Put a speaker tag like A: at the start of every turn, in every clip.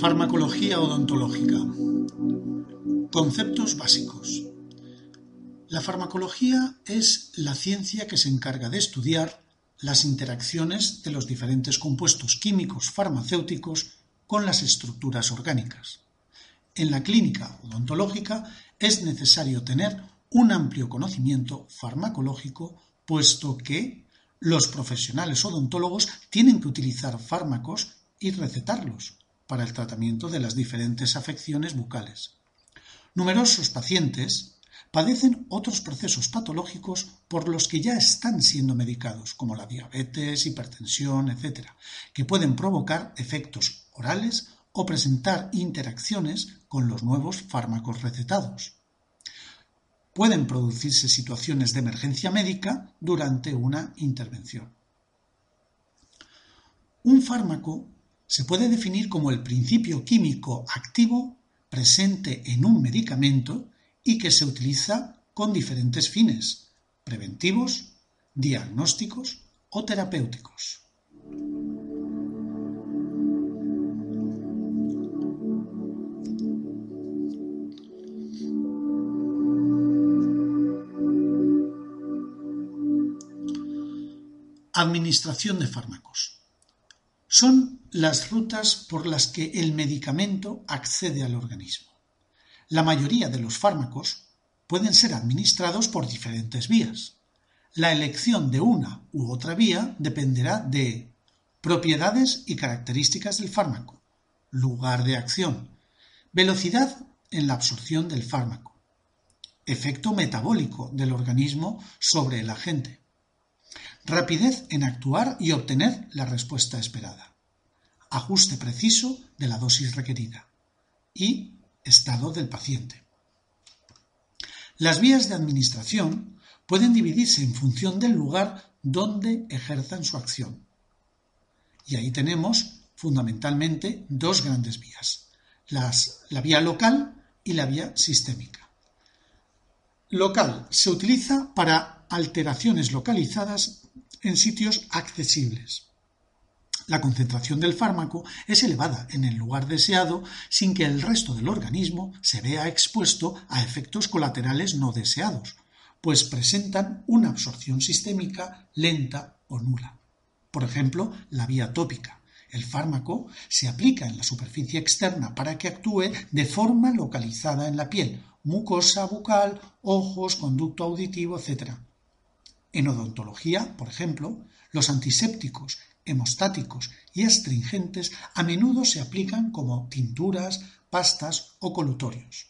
A: Farmacología odontológica. Conceptos básicos. La farmacología es la ciencia que se encarga de estudiar las interacciones de los diferentes compuestos químicos farmacéuticos con las estructuras orgánicas. En la clínica odontológica es necesario tener un amplio conocimiento farmacológico, puesto que los profesionales odontólogos tienen que utilizar fármacos y recetarlos para el tratamiento de las diferentes afecciones bucales. Numerosos pacientes padecen otros procesos patológicos por los que ya están siendo medicados, como la diabetes, hipertensión, etc., que pueden provocar efectos orales o presentar interacciones con los nuevos fármacos recetados. Pueden producirse situaciones de emergencia médica durante una intervención. Un fármaco se puede definir como el principio químico activo presente en un medicamento y que se utiliza con diferentes fines, preventivos, diagnósticos o terapéuticos. Administración de fármacos. Son las rutas por las que el medicamento accede al organismo. La mayoría de los fármacos pueden ser administrados por diferentes vías. La elección de una u otra vía dependerá de propiedades y características del fármaco, lugar de acción, velocidad en la absorción del fármaco, efecto metabólico del organismo sobre el agente, rapidez en actuar y obtener la respuesta esperada, ajuste preciso de la dosis requerida y estado del paciente. Las vías de administración pueden dividirse en función del lugar donde ejerzan su acción. Y ahí tenemos fundamentalmente dos grandes vías, la vía local y la vía sistémica. Local se utiliza para alteraciones localizadas en sitios accesibles. La concentración del fármaco es elevada en el lugar deseado sin que el resto del organismo se vea expuesto a efectos colaterales no deseados, pues presentan una absorción sistémica lenta o nula. Por ejemplo, la vía tópica. El fármaco se aplica en la superficie externa para que actúe de forma localizada en la piel, mucosa bucal, ojos, conducto auditivo, etc. En odontología, por ejemplo, los antisépticos, hemostáticos y astringentes a menudo se aplican como tinturas, pastas o colutorios.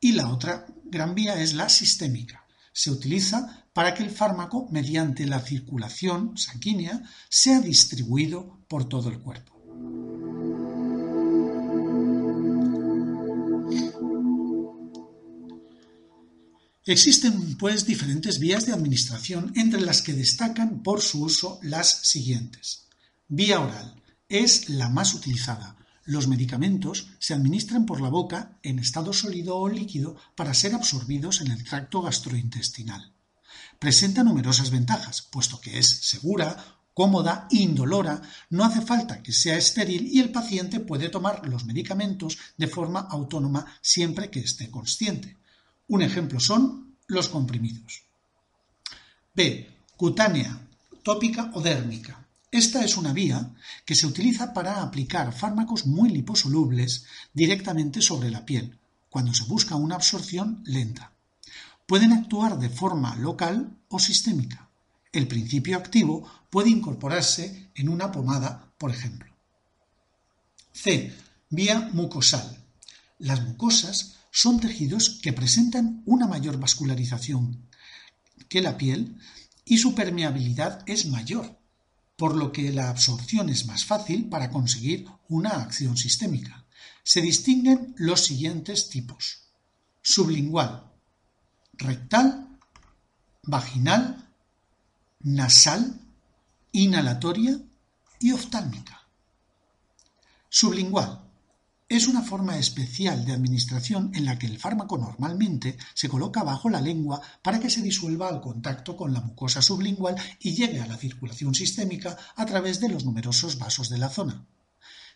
A: Y la otra gran vía es la sistémica. Se utiliza para que el fármaco, mediante la circulación sanguínea, sea distribuido por todo el cuerpo. Existen, pues, diferentes vías de administración, entre las que destacan por su uso las siguientes. Vía oral. Es la más utilizada. Los medicamentos se administran por la boca en estado sólido o líquido para ser absorbidos en el tracto gastrointestinal. Presenta numerosas ventajas, puesto que es segura, cómoda, indolora, no hace falta que sea estéril y el paciente puede tomar los medicamentos de forma autónoma siempre que esté consciente. Un ejemplo son los comprimidos. B. Cutánea, tópica o dérmica. Esta es una vía que se utiliza para aplicar fármacos muy liposolubles directamente sobre la piel, cuando se busca una absorción lenta. Pueden actuar de forma local o sistémica. El principio activo puede incorporarse en una pomada, por ejemplo. C. Vía mucosal. Las mucosas son tejidos que presentan una mayor vascularización que la piel y su permeabilidad es mayor, por lo que la absorción es más fácil para conseguir una acción sistémica. Se distinguen los siguientes tipos. Sublingual, rectal, vaginal, nasal, inhalatoria y oftálmica. Sublingual es una forma especial de administración en la que el fármaco normalmente se coloca bajo la lengua para que se disuelva al contacto con la mucosa sublingual y llegue a la circulación sistémica a través de los numerosos vasos de la zona.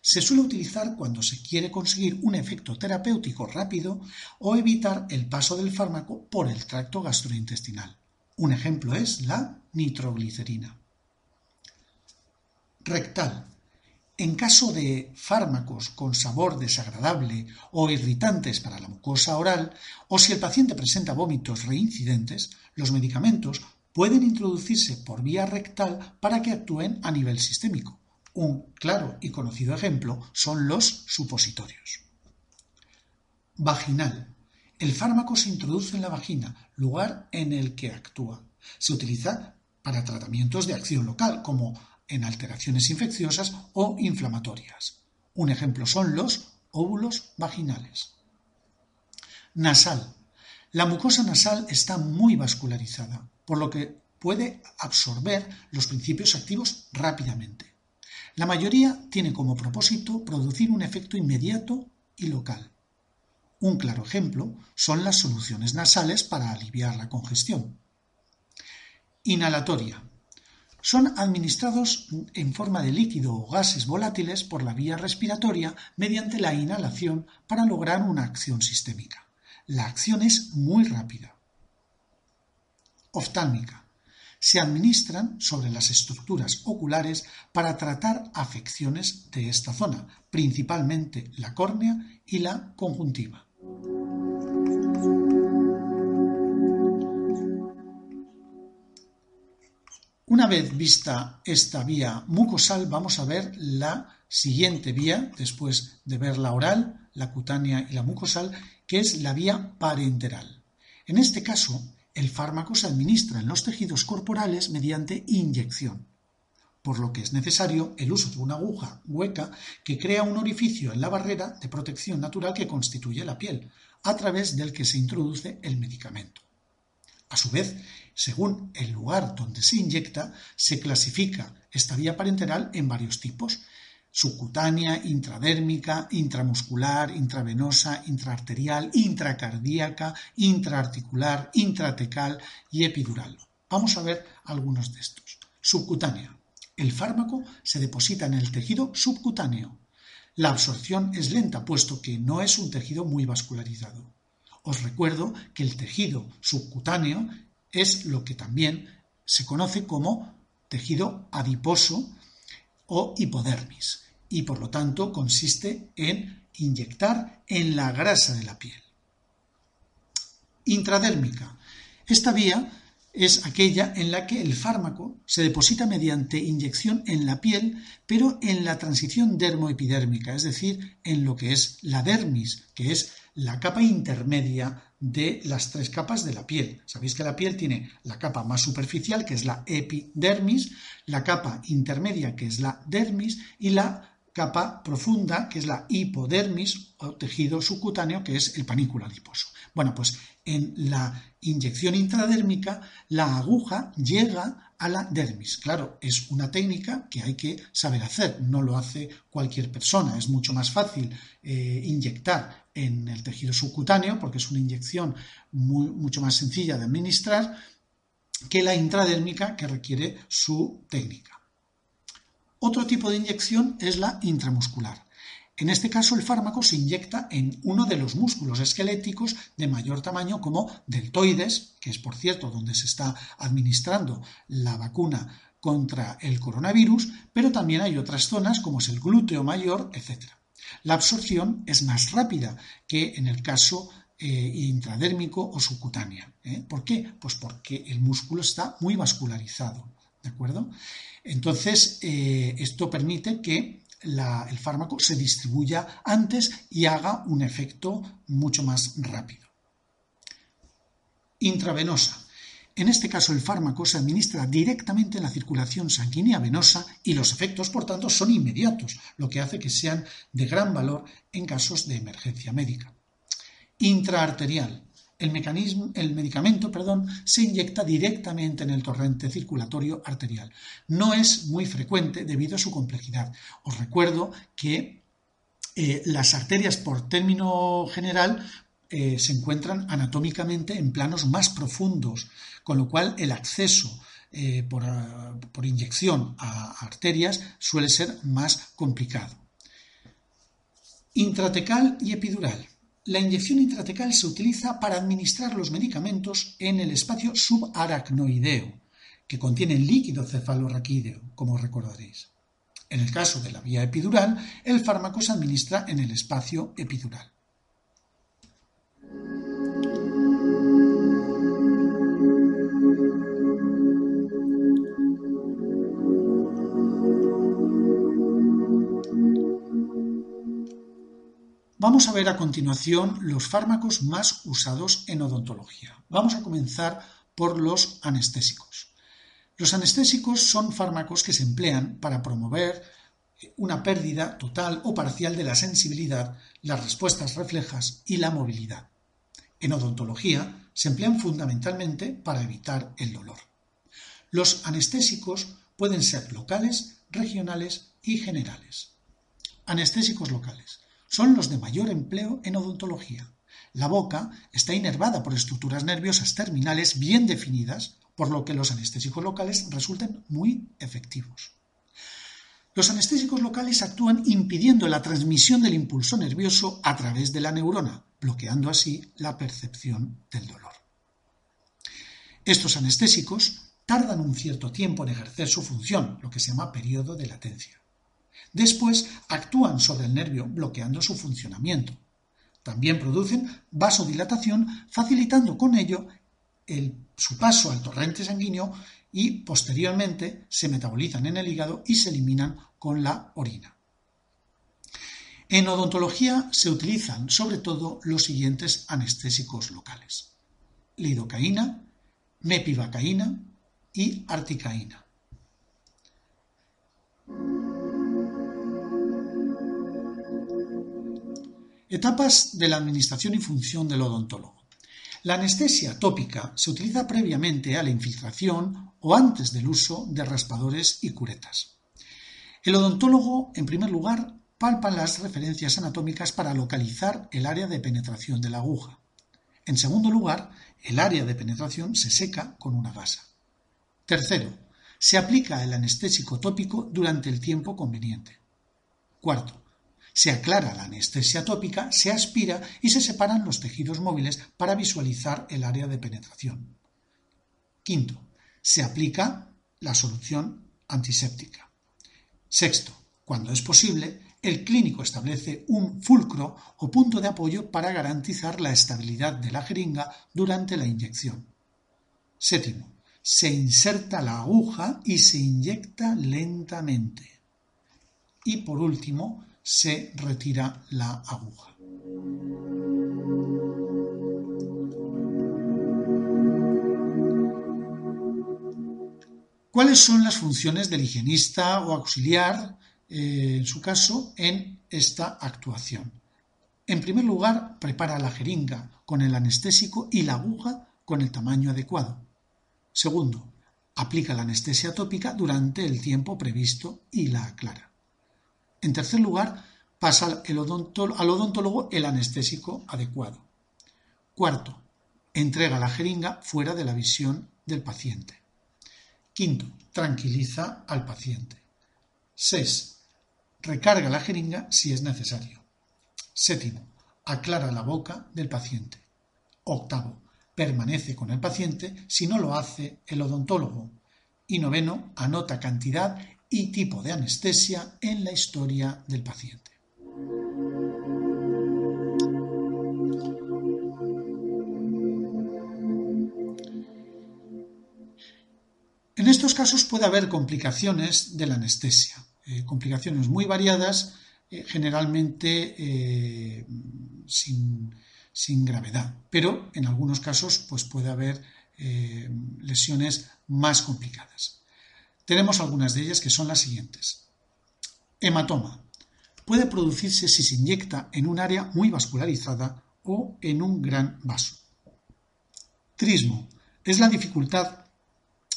A: Se suele utilizar cuando se quiere conseguir un efecto terapéutico rápido o evitar el paso del fármaco por el tracto gastrointestinal. Un ejemplo es la nitroglicerina. Rectal en caso de fármacos con sabor desagradable o irritantes para la mucosa oral, o si el paciente presenta vómitos reincidentes, los medicamentos pueden introducirse por vía rectal para que actúen a nivel sistémico. Un claro y conocido ejemplo son los supositorios. Vaginal. El fármaco se introduce en la vagina, lugar en el que actúa. Se utiliza para tratamientos de acción local, como en alteraciones infecciosas o inflamatorias. Un ejemplo son los óvulos vaginales. Nasal. La mucosa nasal está muy vascularizada, por lo que puede absorber los principios activos rápidamente. La mayoría tiene como propósito producir un efecto inmediato y local. Un claro ejemplo son las soluciones nasales para aliviar la congestión. Inhalatoria son administrados en forma de líquido o gases volátiles por la vía respiratoria mediante la inhalación para lograr una acción sistémica. La acción es muy rápida. Oftálmica. Se administran sobre las estructuras oculares para tratar afecciones de esta zona, principalmente la córnea y la conjuntiva. Una vez vista esta vía mucosal, vamos a ver la siguiente vía, después de ver la oral, la cutánea y la mucosal, que es la vía parenteral. En este caso, el fármaco se administra en los tejidos corporales mediante inyección, por lo que es necesario el uso de una aguja hueca que crea un orificio en la barrera de protección natural que constituye la piel, a través del que se introduce el medicamento. A su vez, según el lugar donde se inyecta, se clasifica esta vía parenteral en varios tipos, subcutánea, intradérmica, intramuscular, intravenosa, intraarterial, intracardíaca, intraarticular, intratecal y epidural. Vamos a ver algunos de estos. Subcutánea. El fármaco se deposita en el tejido subcutáneo. La absorción es lenta, puesto que no es un tejido muy vascularizado. Os recuerdo que el tejido subcutáneo es lo que también se conoce como tejido adiposo o hipodermis y por lo tanto consiste en inyectar en la grasa de la piel. Intradérmica. Esta vía es aquella en la que el fármaco se deposita mediante inyección en la piel, pero en la transición dermoepidérmica, es decir, en lo que es la dermis, que es la capa intermedia de las tres capas de la piel. Sabéis que la piel tiene la capa más superficial, que es la epidermis, la capa intermedia, que es la dermis, y la capa profunda, que es la hipodermis o tejido subcutáneo, que es el panículo adiposo. Bueno, pues en la inyección intradérmica, la aguja llega a la dermis. Claro, es una técnica que hay que saber hacer, no lo hace cualquier persona. Es mucho más fácil eh, inyectar en el tejido subcutáneo, porque es una inyección mucho más sencilla de administrar, que la intradérmica, que requiere su técnica. Otro tipo de inyección es la intramuscular. En este caso, el fármaco se inyecta en uno de los músculos esqueléticos de mayor tamaño como deltoides, que es por cierto donde se está administrando la vacuna contra el coronavirus, pero también hay otras zonas como es el glúteo mayor, etc. La absorción es más rápida que en el caso eh, intradérmico o subcutánea. ¿eh? ¿Por qué? Pues porque el músculo está muy vascularizado. ¿De acuerdo? Entonces, eh, esto permite que el fármaco se distribuya antes y haga un efecto mucho más rápido. Intravenosa. En este caso, el fármaco se administra directamente en la circulación sanguínea venosa y los efectos, por tanto, son inmediatos, lo que hace que sean de gran valor en casos de emergencia médica. Intraarterial. El, el medicamento perdón, se inyecta directamente en el torrente circulatorio arterial. No es muy frecuente debido a su complejidad. Os recuerdo que eh, las arterias, por término general, eh, se encuentran anatómicamente en planos más profundos, con lo cual el acceso eh, por, por, inyección a arterias suele ser más complicado. Intratecal y epidural. La inyección intratecal se utiliza para administrar los medicamentos en el espacio subaracnoideo, que contiene líquido cefalorraquídeo, como recordaréis. En el caso de la vía epidural, el fármaco se administra en el espacio epidural. Vamos a ver a continuación los fármacos más usados en odontología. Vamos a comenzar por los anestésicos. Los anestésicos son fármacos que se emplean para promover una pérdida total o parcial de la sensibilidad, las respuestas reflejas y la movilidad. En odontología se emplean fundamentalmente para evitar el dolor. Los anestésicos pueden ser locales, regionales y generales. Anestésicos locales son los de mayor empleo en odontología. La boca está inervada por estructuras nerviosas terminales bien definidas, por lo que los anestésicos locales resultan muy efectivos. Los anestésicos locales actúan impidiendo la transmisión del impulso nervioso a través de la neurona, bloqueando así la percepción del dolor. Estos anestésicos tardan un cierto tiempo en ejercer su función, lo que se llama periodo de latencia. Después actúan sobre el nervio bloqueando su funcionamiento. También producen vasodilatación, facilitando con ello su paso al torrente sanguíneo y posteriormente se metabolizan en el hígado y se eliminan con la orina. En odontología se utilizan sobre todo los siguientes anestésicos locales: lidocaína, mepivacaína y articaína. Etapas de la administración y función del odontólogo. La anestesia tópica se utiliza previamente a la infiltración o antes del uso de raspadores y curetas. El odontólogo, en primer lugar, palpa las referencias anatómicas para localizar el área de penetración de la aguja. En segundo lugar, el área de penetración se seca con una gasa. Tercero, se aplica el anestésico tópico durante el tiempo conveniente. Cuarto, se aclara la anestesia tópica, se aspira y se separan los tejidos móviles para visualizar el área de penetración. Quinto, se aplica la solución antiséptica. Sexto, cuando es posible, el clínico establece un fulcro o punto de apoyo para garantizar la estabilidad de la jeringa durante la inyección. Séptimo, se inserta la aguja y se inyecta lentamente. Y por último, se retira la aguja. ¿Cuáles son las funciones del higienista o auxiliar, eh, en su caso, en esta actuación? En primer lugar, prepara la jeringa con el anestésico y la aguja con el tamaño adecuado. Segundo, aplica la anestesia tópica durante el tiempo previsto y la aclara. En tercer lugar, pasa al odontólogo el anestésico adecuado. Cuarto, entrega la jeringa fuera de la visión del paciente. Quinto, tranquiliza al paciente. Seis, recarga la jeringa si es necesario. Séptimo, aclara la boca del paciente. Octavo, permanece con el paciente si no lo hace el odontólogo. Y noveno, anota cantidad y tipo de anestesia en la historia del paciente. En estos casos puede haber complicaciones de la anestesia, eh, complicaciones muy variadas, eh, generalmente eh, sin, sin, gravedad, pero en algunos casos pues puede haber lesiones más complicadas. Tenemos algunas de ellas que son las siguientes. Hematoma. Puede producirse si se inyecta en un área muy vascularizada o en un gran vaso. Trismo. Es la dificultad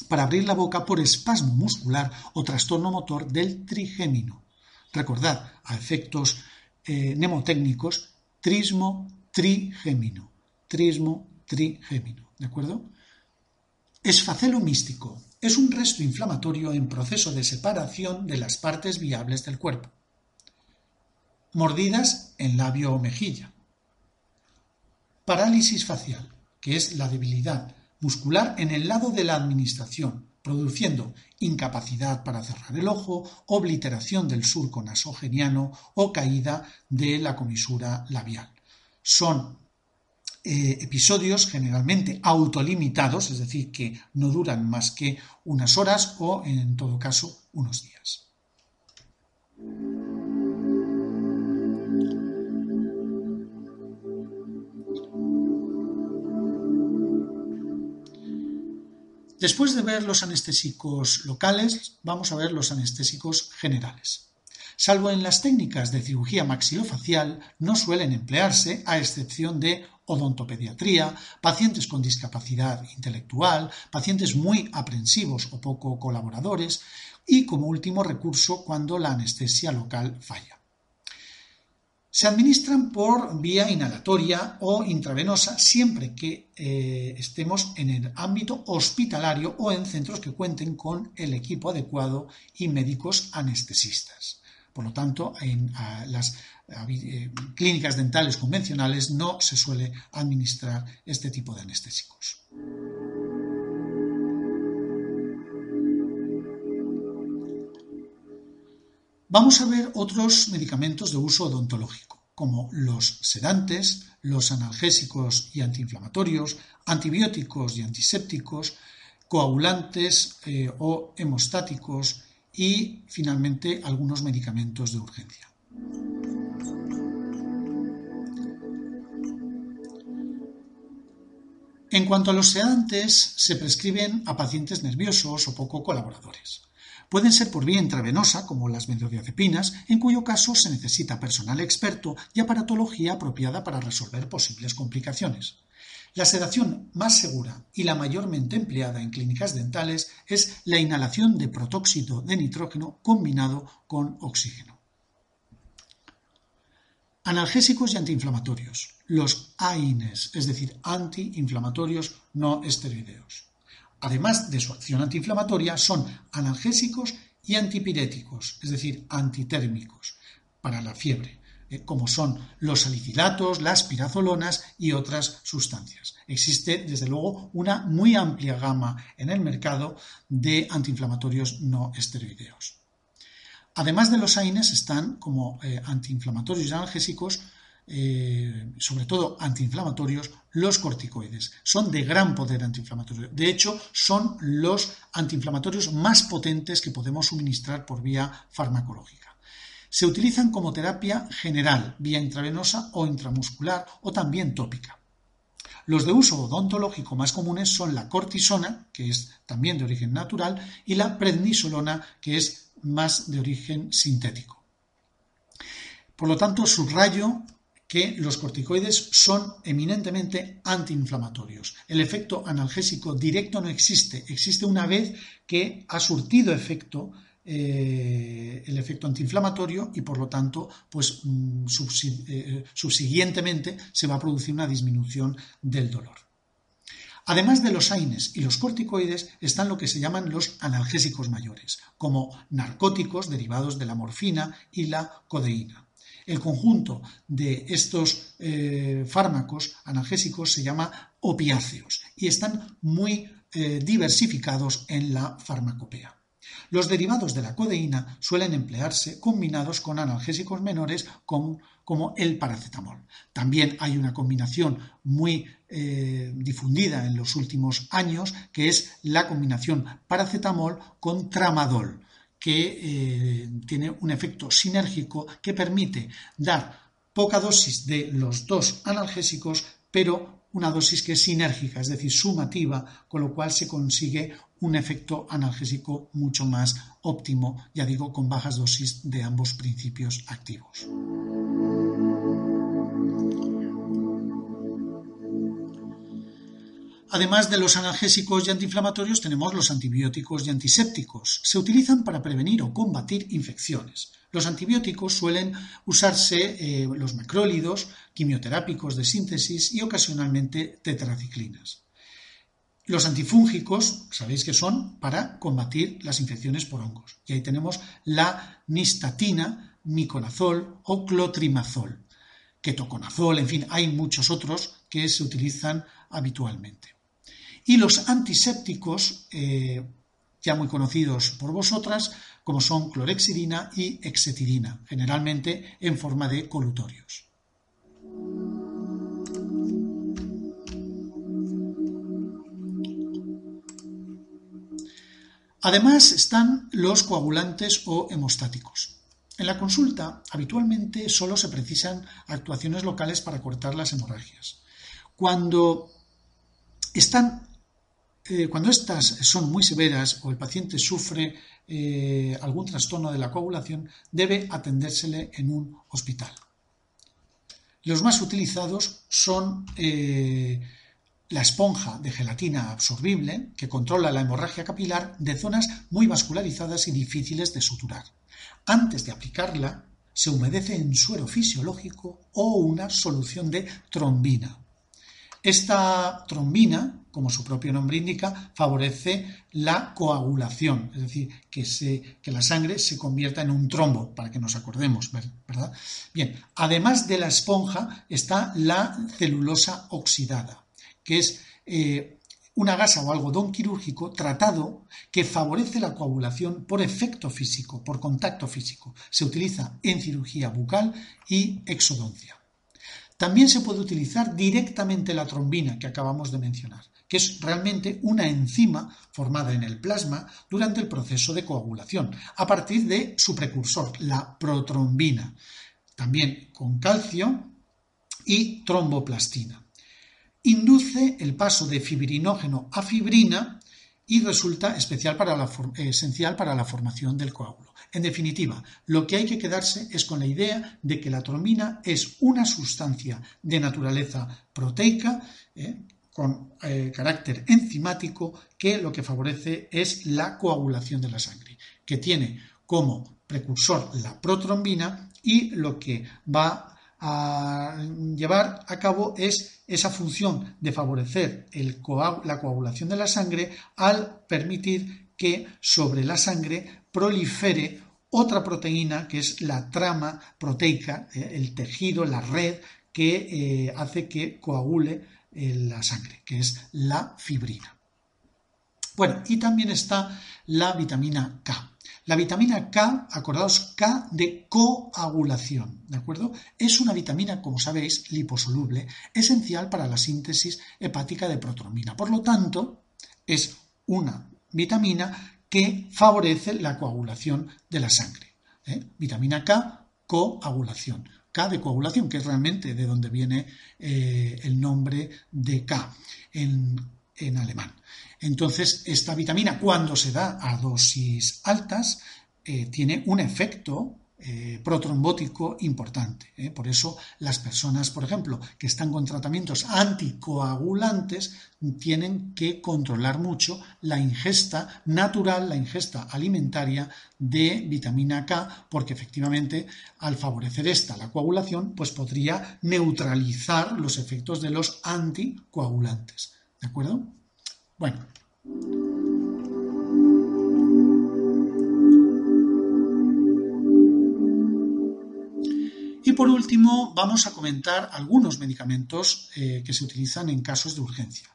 A: para abrir la boca por espasmo muscular o trastorno motor del trigémino. Recordad, a efectos eh, mnemotécnicos, trismo trigémino. Trismo trigémino. ¿De acuerdo? Esfacelo místico. Es un resto inflamatorio en proceso de separación de las partes viables del cuerpo. Mordidas en labio o mejilla. Parálisis facial, que es la debilidad muscular en el lado de la administración, produciendo incapacidad para cerrar el ojo, obliteración del surco nasogeniano o caída de la comisura labial. Son eh, episodios generalmente autolimitados, es decir, que no duran más que unas horas o, en todo caso, unos días. Después de ver los anestésicos locales, vamos a ver los anestésicos generales. Salvo en las técnicas de cirugía maxilofacial, no suelen emplearse, a excepción de odontopediatría, pacientes con discapacidad intelectual, pacientes muy aprensivos o poco colaboradores y como último recurso cuando la anestesia local falla. Se administran por vía inhalatoria o intravenosa siempre que eh, estemos en el ámbito hospitalario o en centros que cuenten con el equipo adecuado y médicos anestesistas. Por lo tanto, en las clínicas dentales convencionales no se suele administrar este tipo de anestésicos. Vamos a ver otros medicamentos de uso odontológico, como los sedantes, los analgésicos y antiinflamatorios, antibióticos y antisépticos, coagulantes eh, o hemostáticos y finalmente algunos medicamentos de urgencia. En cuanto a los sedantes, se prescriben a pacientes nerviosos o poco colaboradores. Pueden ser por vía intravenosa, como las benzodiazepinas, en cuyo caso se necesita personal experto y aparatología apropiada para resolver posibles complicaciones. La sedación más segura y la mayormente empleada en clínicas dentales es la inhalación de protóxido de nitrógeno combinado con oxígeno. Analgésicos y antiinflamatorios. Los AINES, es decir, antiinflamatorios no esteroideos. Además de su acción antiinflamatoria, son analgésicos y antipiréticos, es decir, antitérmicos, para la fiebre, eh, como son los salicilatos, las pirazolonas y otras sustancias. Existe, desde luego, una muy amplia gama en el mercado de antiinflamatorios no esteroideos. Además de los AINES están como eh, antiinflamatorios y analgésicos, eh, sobre todo antiinflamatorios, los corticoides. Son de gran poder antiinflamatorio. De hecho, son los antiinflamatorios más potentes que podemos suministrar por vía farmacológica. Se utilizan como terapia general, vía intravenosa o intramuscular o también tópica. Los de uso odontológico más comunes son la cortisona, que es también de origen natural, y la prednisolona, que es más de origen sintético. Por lo tanto, subrayo que los corticoides son eminentemente antiinflamatorios. El efecto analgésico directo no existe, existe una vez que ha surtido efecto eh, el efecto antiinflamatorio y por lo tanto, pues mm, eh, subsiguientemente se va a producir una disminución del dolor. Además de los AINES y los corticoides están lo que se llaman los analgésicos mayores, como narcóticos derivados de la morfina y la codeína. El conjunto de estos eh, fármacos analgésicos se llama opiáceos y están muy eh, diversificados en la farmacopea. Los derivados de la codeína suelen emplearse combinados con analgésicos menores como el paracetamol. También hay una combinación muy eh, difundida en los últimos años que es la combinación paracetamol con tramadol que eh, tiene un efecto sinérgico que permite dar poca dosis de los dos analgésicos pero una dosis que es sinérgica, es decir, sumativa, con lo cual se consigue un efecto analgésico mucho más óptimo, ya digo, con bajas dosis de ambos principios activos. Además de los analgésicos y antiinflamatorios, tenemos los antibióticos y antisépticos. Se utilizan para prevenir o combatir infecciones. Los antibióticos suelen usarse eh, los macrólidos, quimioterápicos de síntesis y ocasionalmente tetraciclinas. Los antifúngicos, sabéis que son para combatir las infecciones por hongos. Y ahí tenemos la nistatina, miconazol o clotrimazol, ketoconazol, en fin, hay muchos otros que se utilizan habitualmente. Y los antisépticos, eh, ya muy conocidos por vosotras, como son clorexidina y exetidina, generalmente en forma de colutorios. Además están los coagulantes o hemostáticos. En la consulta habitualmente solo se precisan actuaciones locales para cortar las hemorragias. Cuando están cuando estas son muy severas o el paciente sufre eh, algún trastorno de la coagulación, debe atendérsele en un hospital. Los más utilizados son eh, la esponja de gelatina absorbible, que controla la hemorragia capilar de zonas muy vascularizadas y difíciles de suturar. Antes de aplicarla, se humedece en suero fisiológico o una solución de trombina. Esta trombina, como su propio nombre indica, favorece la coagulación, es decir, que, que, la sangre se convierta en un trombo, para que nos acordemos, ¿verdad? Bien, además de la esponja está la celulosa oxidada, que es eh, una gasa o algodón quirúrgico tratado que favorece la coagulación por efecto físico, por contacto físico. Se utiliza en cirugía bucal y exodoncia. También se puede utilizar directamente la trombina que acabamos de mencionar, que es realmente una enzima formada en el plasma durante el proceso de coagulación, a partir de su precursor, la protrombina, también con calcio y tromboplastina. Induce el paso de fibrinógeno a fibrina y resulta especial para la, esencial para la formación del coágulo. En definitiva, lo que hay que quedarse es con la idea de que la trombina es una sustancia de naturaleza proteica, eh, con eh, carácter enzimático, que lo que favorece es la coagulación de la sangre, que tiene como precursor la protrombina y lo que va a llevar a cabo es esa función de favorecer la coagulación de la sangre al permitir que sobre la sangre prolifere otra proteína que es la trama proteica, eh, el tejido, la red que eh, hace que coagule eh, la sangre, que es la fibrina. Bueno, y también está la vitamina K. La vitamina K, acordaos, K de coagulación, ¿de acuerdo? Es una vitamina, como sabéis, liposoluble, esencial para la síntesis hepática de protrombina. Por lo tanto, es una vitamina que favorece la coagulación de la sangre. ¿eh? Vitamina K, coagulación. K de coagulación, que es realmente de donde viene eh, el nombre de K en, en alemán. Entonces, esta vitamina, cuando se da a dosis altas, eh, tiene un efecto eh, protrombótico importante. ¿eh? Por eso las personas, por ejemplo, que están con tratamientos anticoagulantes, tienen que controlar mucho la ingesta natural, la ingesta alimentaria de vitamina K, porque efectivamente al favorecer esta la coagulación, pues podría neutralizar los efectos de los anticoagulantes. ¿De acuerdo? Bueno, por último, vamos a comentar algunos medicamentos eh, que se utilizan en casos de urgencia.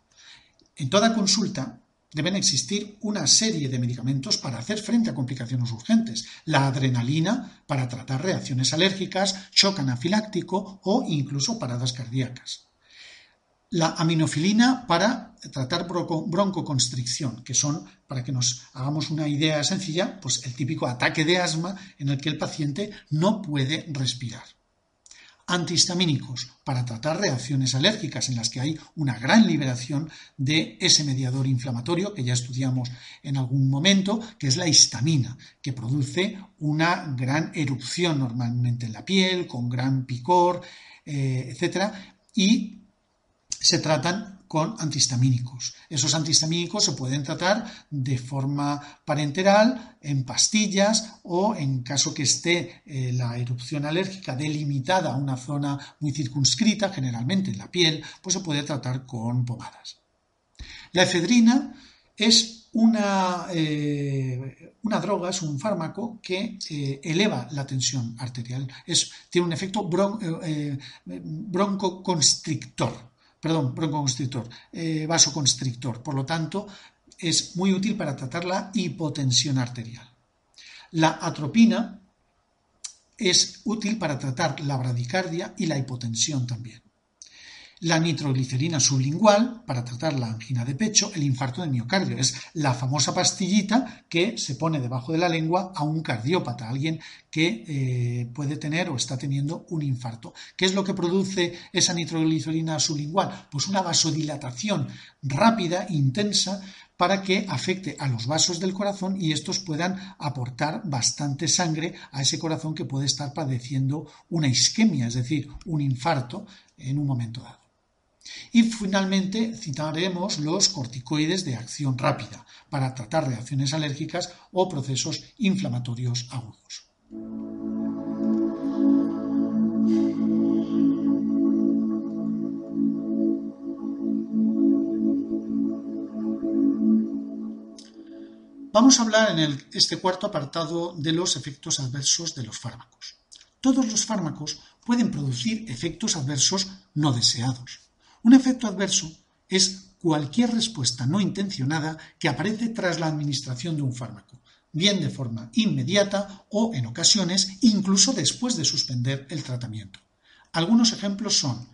A: En toda consulta deben existir una serie de medicamentos para hacer frente a complicaciones urgentes. La adrenalina para tratar reacciones alérgicas, shock anafiláctico o incluso paradas cardíacas. La aminofilina para tratar broncoconstricción, que son, para que nos hagamos una idea sencilla, pues el típico ataque de asma en el que el paciente no puede respirar. Antihistamínicos para tratar reacciones alérgicas en las que hay una gran liberación de ese mediador inflamatorio que ya estudiamos en algún momento, que es la histamina, que produce una gran erupción normalmente en la piel, con gran picor, eh, etc. Y se tratan con antihistamínicos. Esos antihistamínicos se pueden tratar de forma parenteral, en pastillas o en caso que esté eh, la erupción alérgica delimitada a una zona muy circunscrita, generalmente en la piel, pues se puede tratar con pomadas. La efedrina es una, eh, una, droga, es un fármaco que eh, eleva la tensión arterial. Tiene un efecto broncoconstrictor perdón, broncoconstrictor, eh, vasoconstrictor. Por lo tanto, es muy útil para tratar la hipotensión arterial. La atropina es útil para tratar la bradicardia y la hipotensión también la nitroglicerina sublingual para tratar la angina de pecho, el infarto de miocardio. Es la famosa pastillita que se pone debajo de la lengua a un cardiópata, alguien que eh, puede tener o está teniendo un infarto. ¿Qué es lo que produce esa nitroglicerina sublingual? Pues una vasodilatación rápida, intensa, para que afecte a los vasos del corazón y estos puedan aportar bastante sangre a ese corazón que puede estar padeciendo una isquemia, es decir, un infarto en un momento dado. Y finalmente citaremos los corticoides de acción rápida para tratar reacciones alérgicas o procesos inflamatorios agudos. Vamos a hablar en este cuarto apartado de los efectos adversos de los fármacos. Todos los fármacos pueden producir efectos adversos no deseados. Un efecto adverso es cualquier respuesta no intencionada que aparece tras la administración de un fármaco, bien de forma inmediata o, en ocasiones, incluso después de suspender el tratamiento. Algunos ejemplos son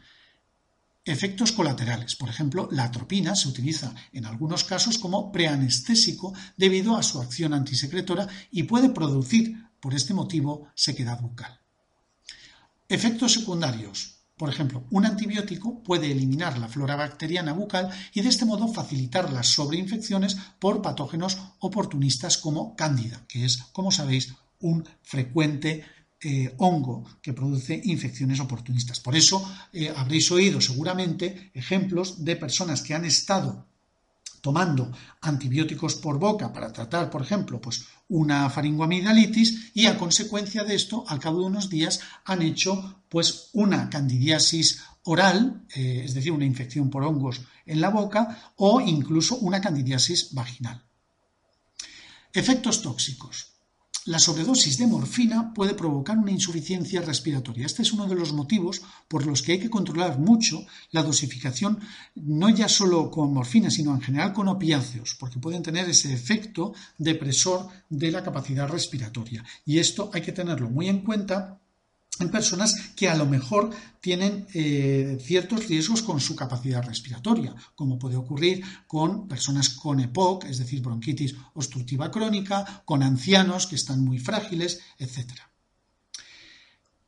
A: efectos colaterales. Por ejemplo, la atropina se utiliza en algunos casos como preanestésico debido a su acción antisecretora y puede producir, por este motivo, sequedad bucal. Efectos secundarios. Por ejemplo, un antibiótico puede eliminar la flora bacteriana bucal y de este modo facilitar las sobreinfecciones por patógenos oportunistas como cándida, que es, como sabéis, un frecuente eh, hongo que produce infecciones oportunistas. Por eso eh, habréis oído seguramente ejemplos de personas que han estado tomando antibióticos por boca para tratar, por ejemplo, pues una faringoamigdalitis y a consecuencia de esto, al cabo de unos días, han hecho pues una candidiasis oral, eh, es decir, una infección por hongos en la boca o incluso una candidiasis vaginal. Efectos tóxicos. La sobredosis de morfina puede provocar una insuficiencia respiratoria. Este es uno de los motivos por los que hay que controlar mucho la dosificación, no ya solo con morfina, sino en general con opiáceos, porque pueden tener ese efecto depresor de la capacidad respiratoria. Y esto hay que tenerlo muy en cuenta en personas que a lo mejor tienen eh, ciertos riesgos con su capacidad respiratoria, como puede ocurrir con personas con EPOC, es decir, bronquitis obstructiva crónica, con ancianos que están muy frágiles, etc.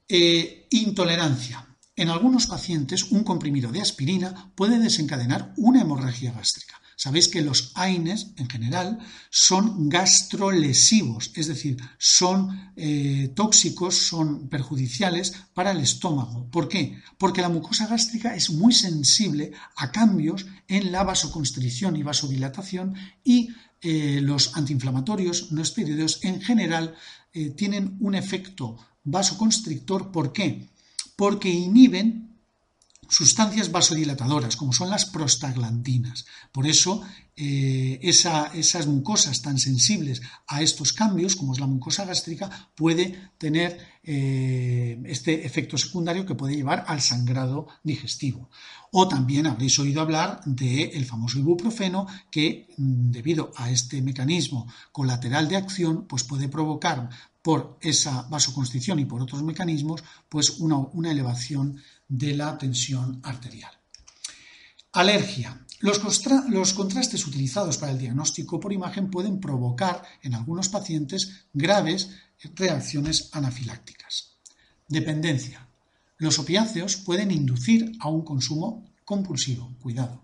A: Eh, intolerancia. En algunos pacientes, un comprimido de aspirina puede desencadenar una hemorragia gástrica. Sabéis que los AINES en general son gastrolesivos, es decir, son eh, tóxicos, son perjudiciales para el estómago. ¿Por qué? Porque la mucosa gástrica es muy sensible a cambios en la vasoconstricción y vasodilatación y eh, los antiinflamatorios no esteroideos en general eh, tienen un efecto vasoconstrictor. ¿Por qué? Porque inhiben sustancias vasodilatadoras, como son las prostaglandinas. Por eso, eh, esas mucosas tan sensibles a estos cambios, como es la mucosa gástrica, puede tener eh, este efecto secundario que puede llevar al sangrado digestivo. O también habréis oído hablar del famoso ibuprofeno, que mm, debido a este mecanismo colateral de acción, pues puede provocar por esa vasoconstricción y por otros mecanismos, pues una, elevación de la tensión arterial. Alergia. Los, contrastes utilizados para el diagnóstico por imagen pueden provocar en algunos pacientes graves reacciones anafilácticas. Dependencia. Los opiáceos pueden inducir a un consumo compulsivo. Cuidado.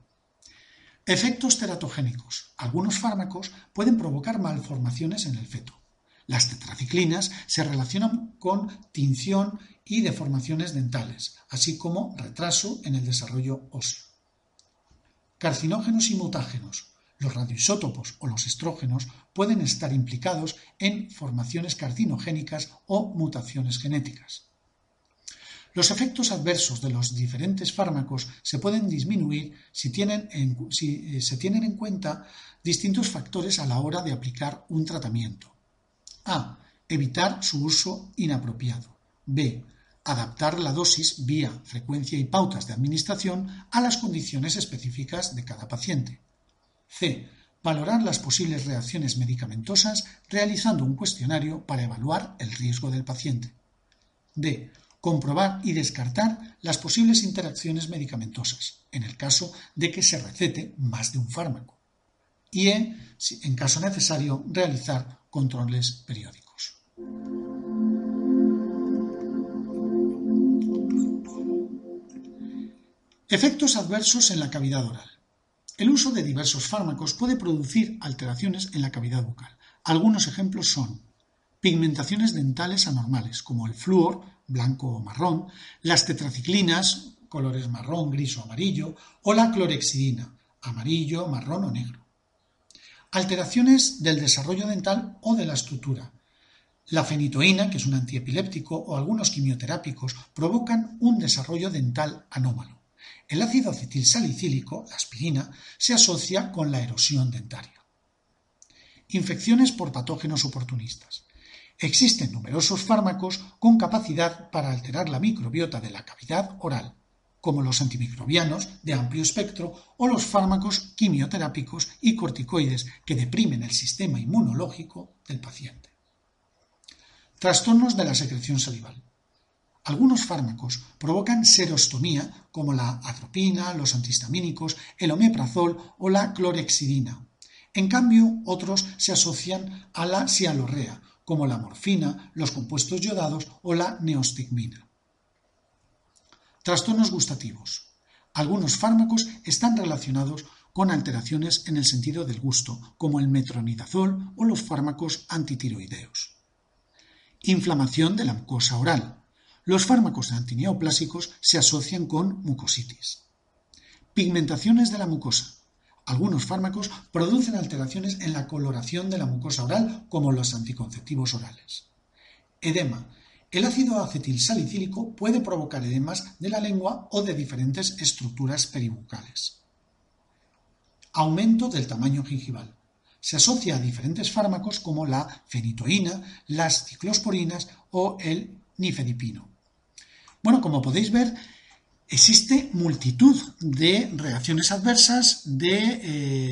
A: Efectos teratogénicos. Algunos fármacos pueden provocar malformaciones en el feto. Las tetraciclinas se relacionan con tinción y deformaciones dentales, así como retraso en el desarrollo óseo. Carcinógenos y mutágenos. Los radioisótopos o los estrógenos pueden estar implicados en formaciones carcinogénicas o mutaciones genéticas. Los efectos adversos de los diferentes fármacos se pueden disminuir si, si eh, se tienen en cuenta distintos factores a la hora de aplicar un tratamiento. A. Evitar su uso inapropiado. B. Adaptar la dosis, vía, frecuencia y pautas de administración a las condiciones específicas de cada paciente. C. Valorar las posibles reacciones medicamentosas realizando un cuestionario para evaluar el riesgo del paciente. D. Comprobar y descartar las posibles interacciones medicamentosas, en el caso de que se recete más de un fármaco. Y E. En caso necesario, realizar controles periódicos. Efectos adversos en la cavidad oral. El uso de diversos fármacos puede producir alteraciones en la cavidad bucal. Algunos ejemplos son pigmentaciones dentales anormales, como el flúor, blanco o marrón, las tetraciclinas, colores marrón, gris o amarillo, o la clorexidina, amarillo, marrón o negro. Alteraciones del desarrollo dental o de la estructura. La fenitoína, que es un antiepiléptico, o algunos quimioterápicos provocan un desarrollo dental anómalo. El ácido acetilsalicílico, la aspirina, se asocia con la erosión dentaria. Infecciones por patógenos oportunistas. Existen numerosos fármacos con capacidad para alterar la microbiota de la cavidad oral, como los antimicrobianos de amplio espectro o los fármacos quimioterápicos y corticoides que deprimen el sistema inmunológico del paciente. Trastornos de la secreción salival. Algunos fármacos provocan serostomía, como la atropina, los antihistamínicos, el omeprazol o la clorexidina. En cambio, otros se asocian a la sialorrea, como la morfina, los compuestos yodados o la neostigmina. Trastornos gustativos. Algunos fármacos están relacionados con alteraciones en el sentido del gusto, como el metronidazol o los fármacos antitiroideos. Inflamación de la mucosa oral. Los fármacos antineoplásicos se asocian con mucositis. Pigmentaciones de la mucosa. Algunos fármacos producen alteraciones en la coloración de la mucosa oral, como los anticonceptivos orales. Edema el ácido acetilsalicílico puede provocar edemas de la lengua o de diferentes estructuras peribucales. Aumento del tamaño gingival. Se asocia a diferentes fármacos como la fenitoína, las ciclosporinas o el nifedipino. Bueno, como podéis ver, existe multitud de reacciones adversas, de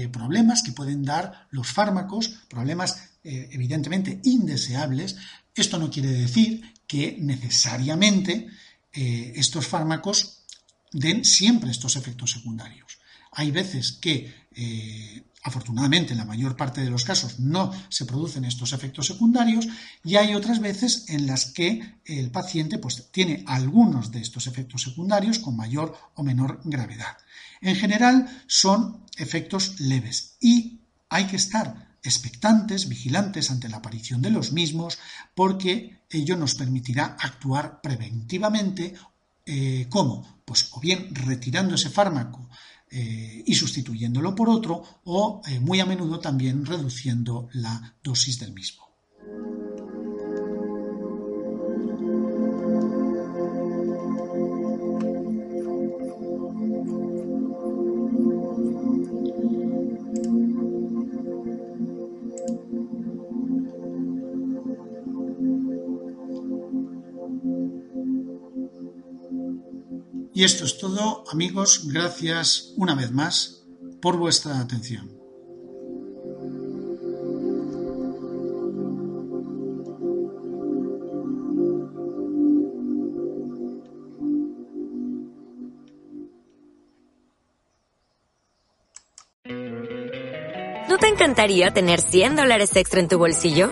A: eh, problemas que pueden dar los fármacos, problemas eh, evidentemente indeseables. Esto no quiere decir que necesariamente eh, estos fármacos den siempre estos efectos secundarios. Hay veces que, eh, afortunadamente, en la mayor parte de los casos no se producen estos efectos secundarios y hay otras veces en las que el paciente pues, tiene algunos de estos efectos secundarios con mayor o menor gravedad. En general son efectos leves y hay que estar expectantes, vigilantes ante la aparición de los mismos, porque ello nos permitirá actuar preventivamente. Eh, ¿Cómo? Pues o bien retirando ese fármaco eh, y sustituyéndolo por otro, o eh, muy a menudo también reduciendo la dosis del mismo. Y esto es todo, amigos. Gracias una vez más por vuestra atención.
B: ¿No te encantaría tener 100 dólares extra en tu bolsillo?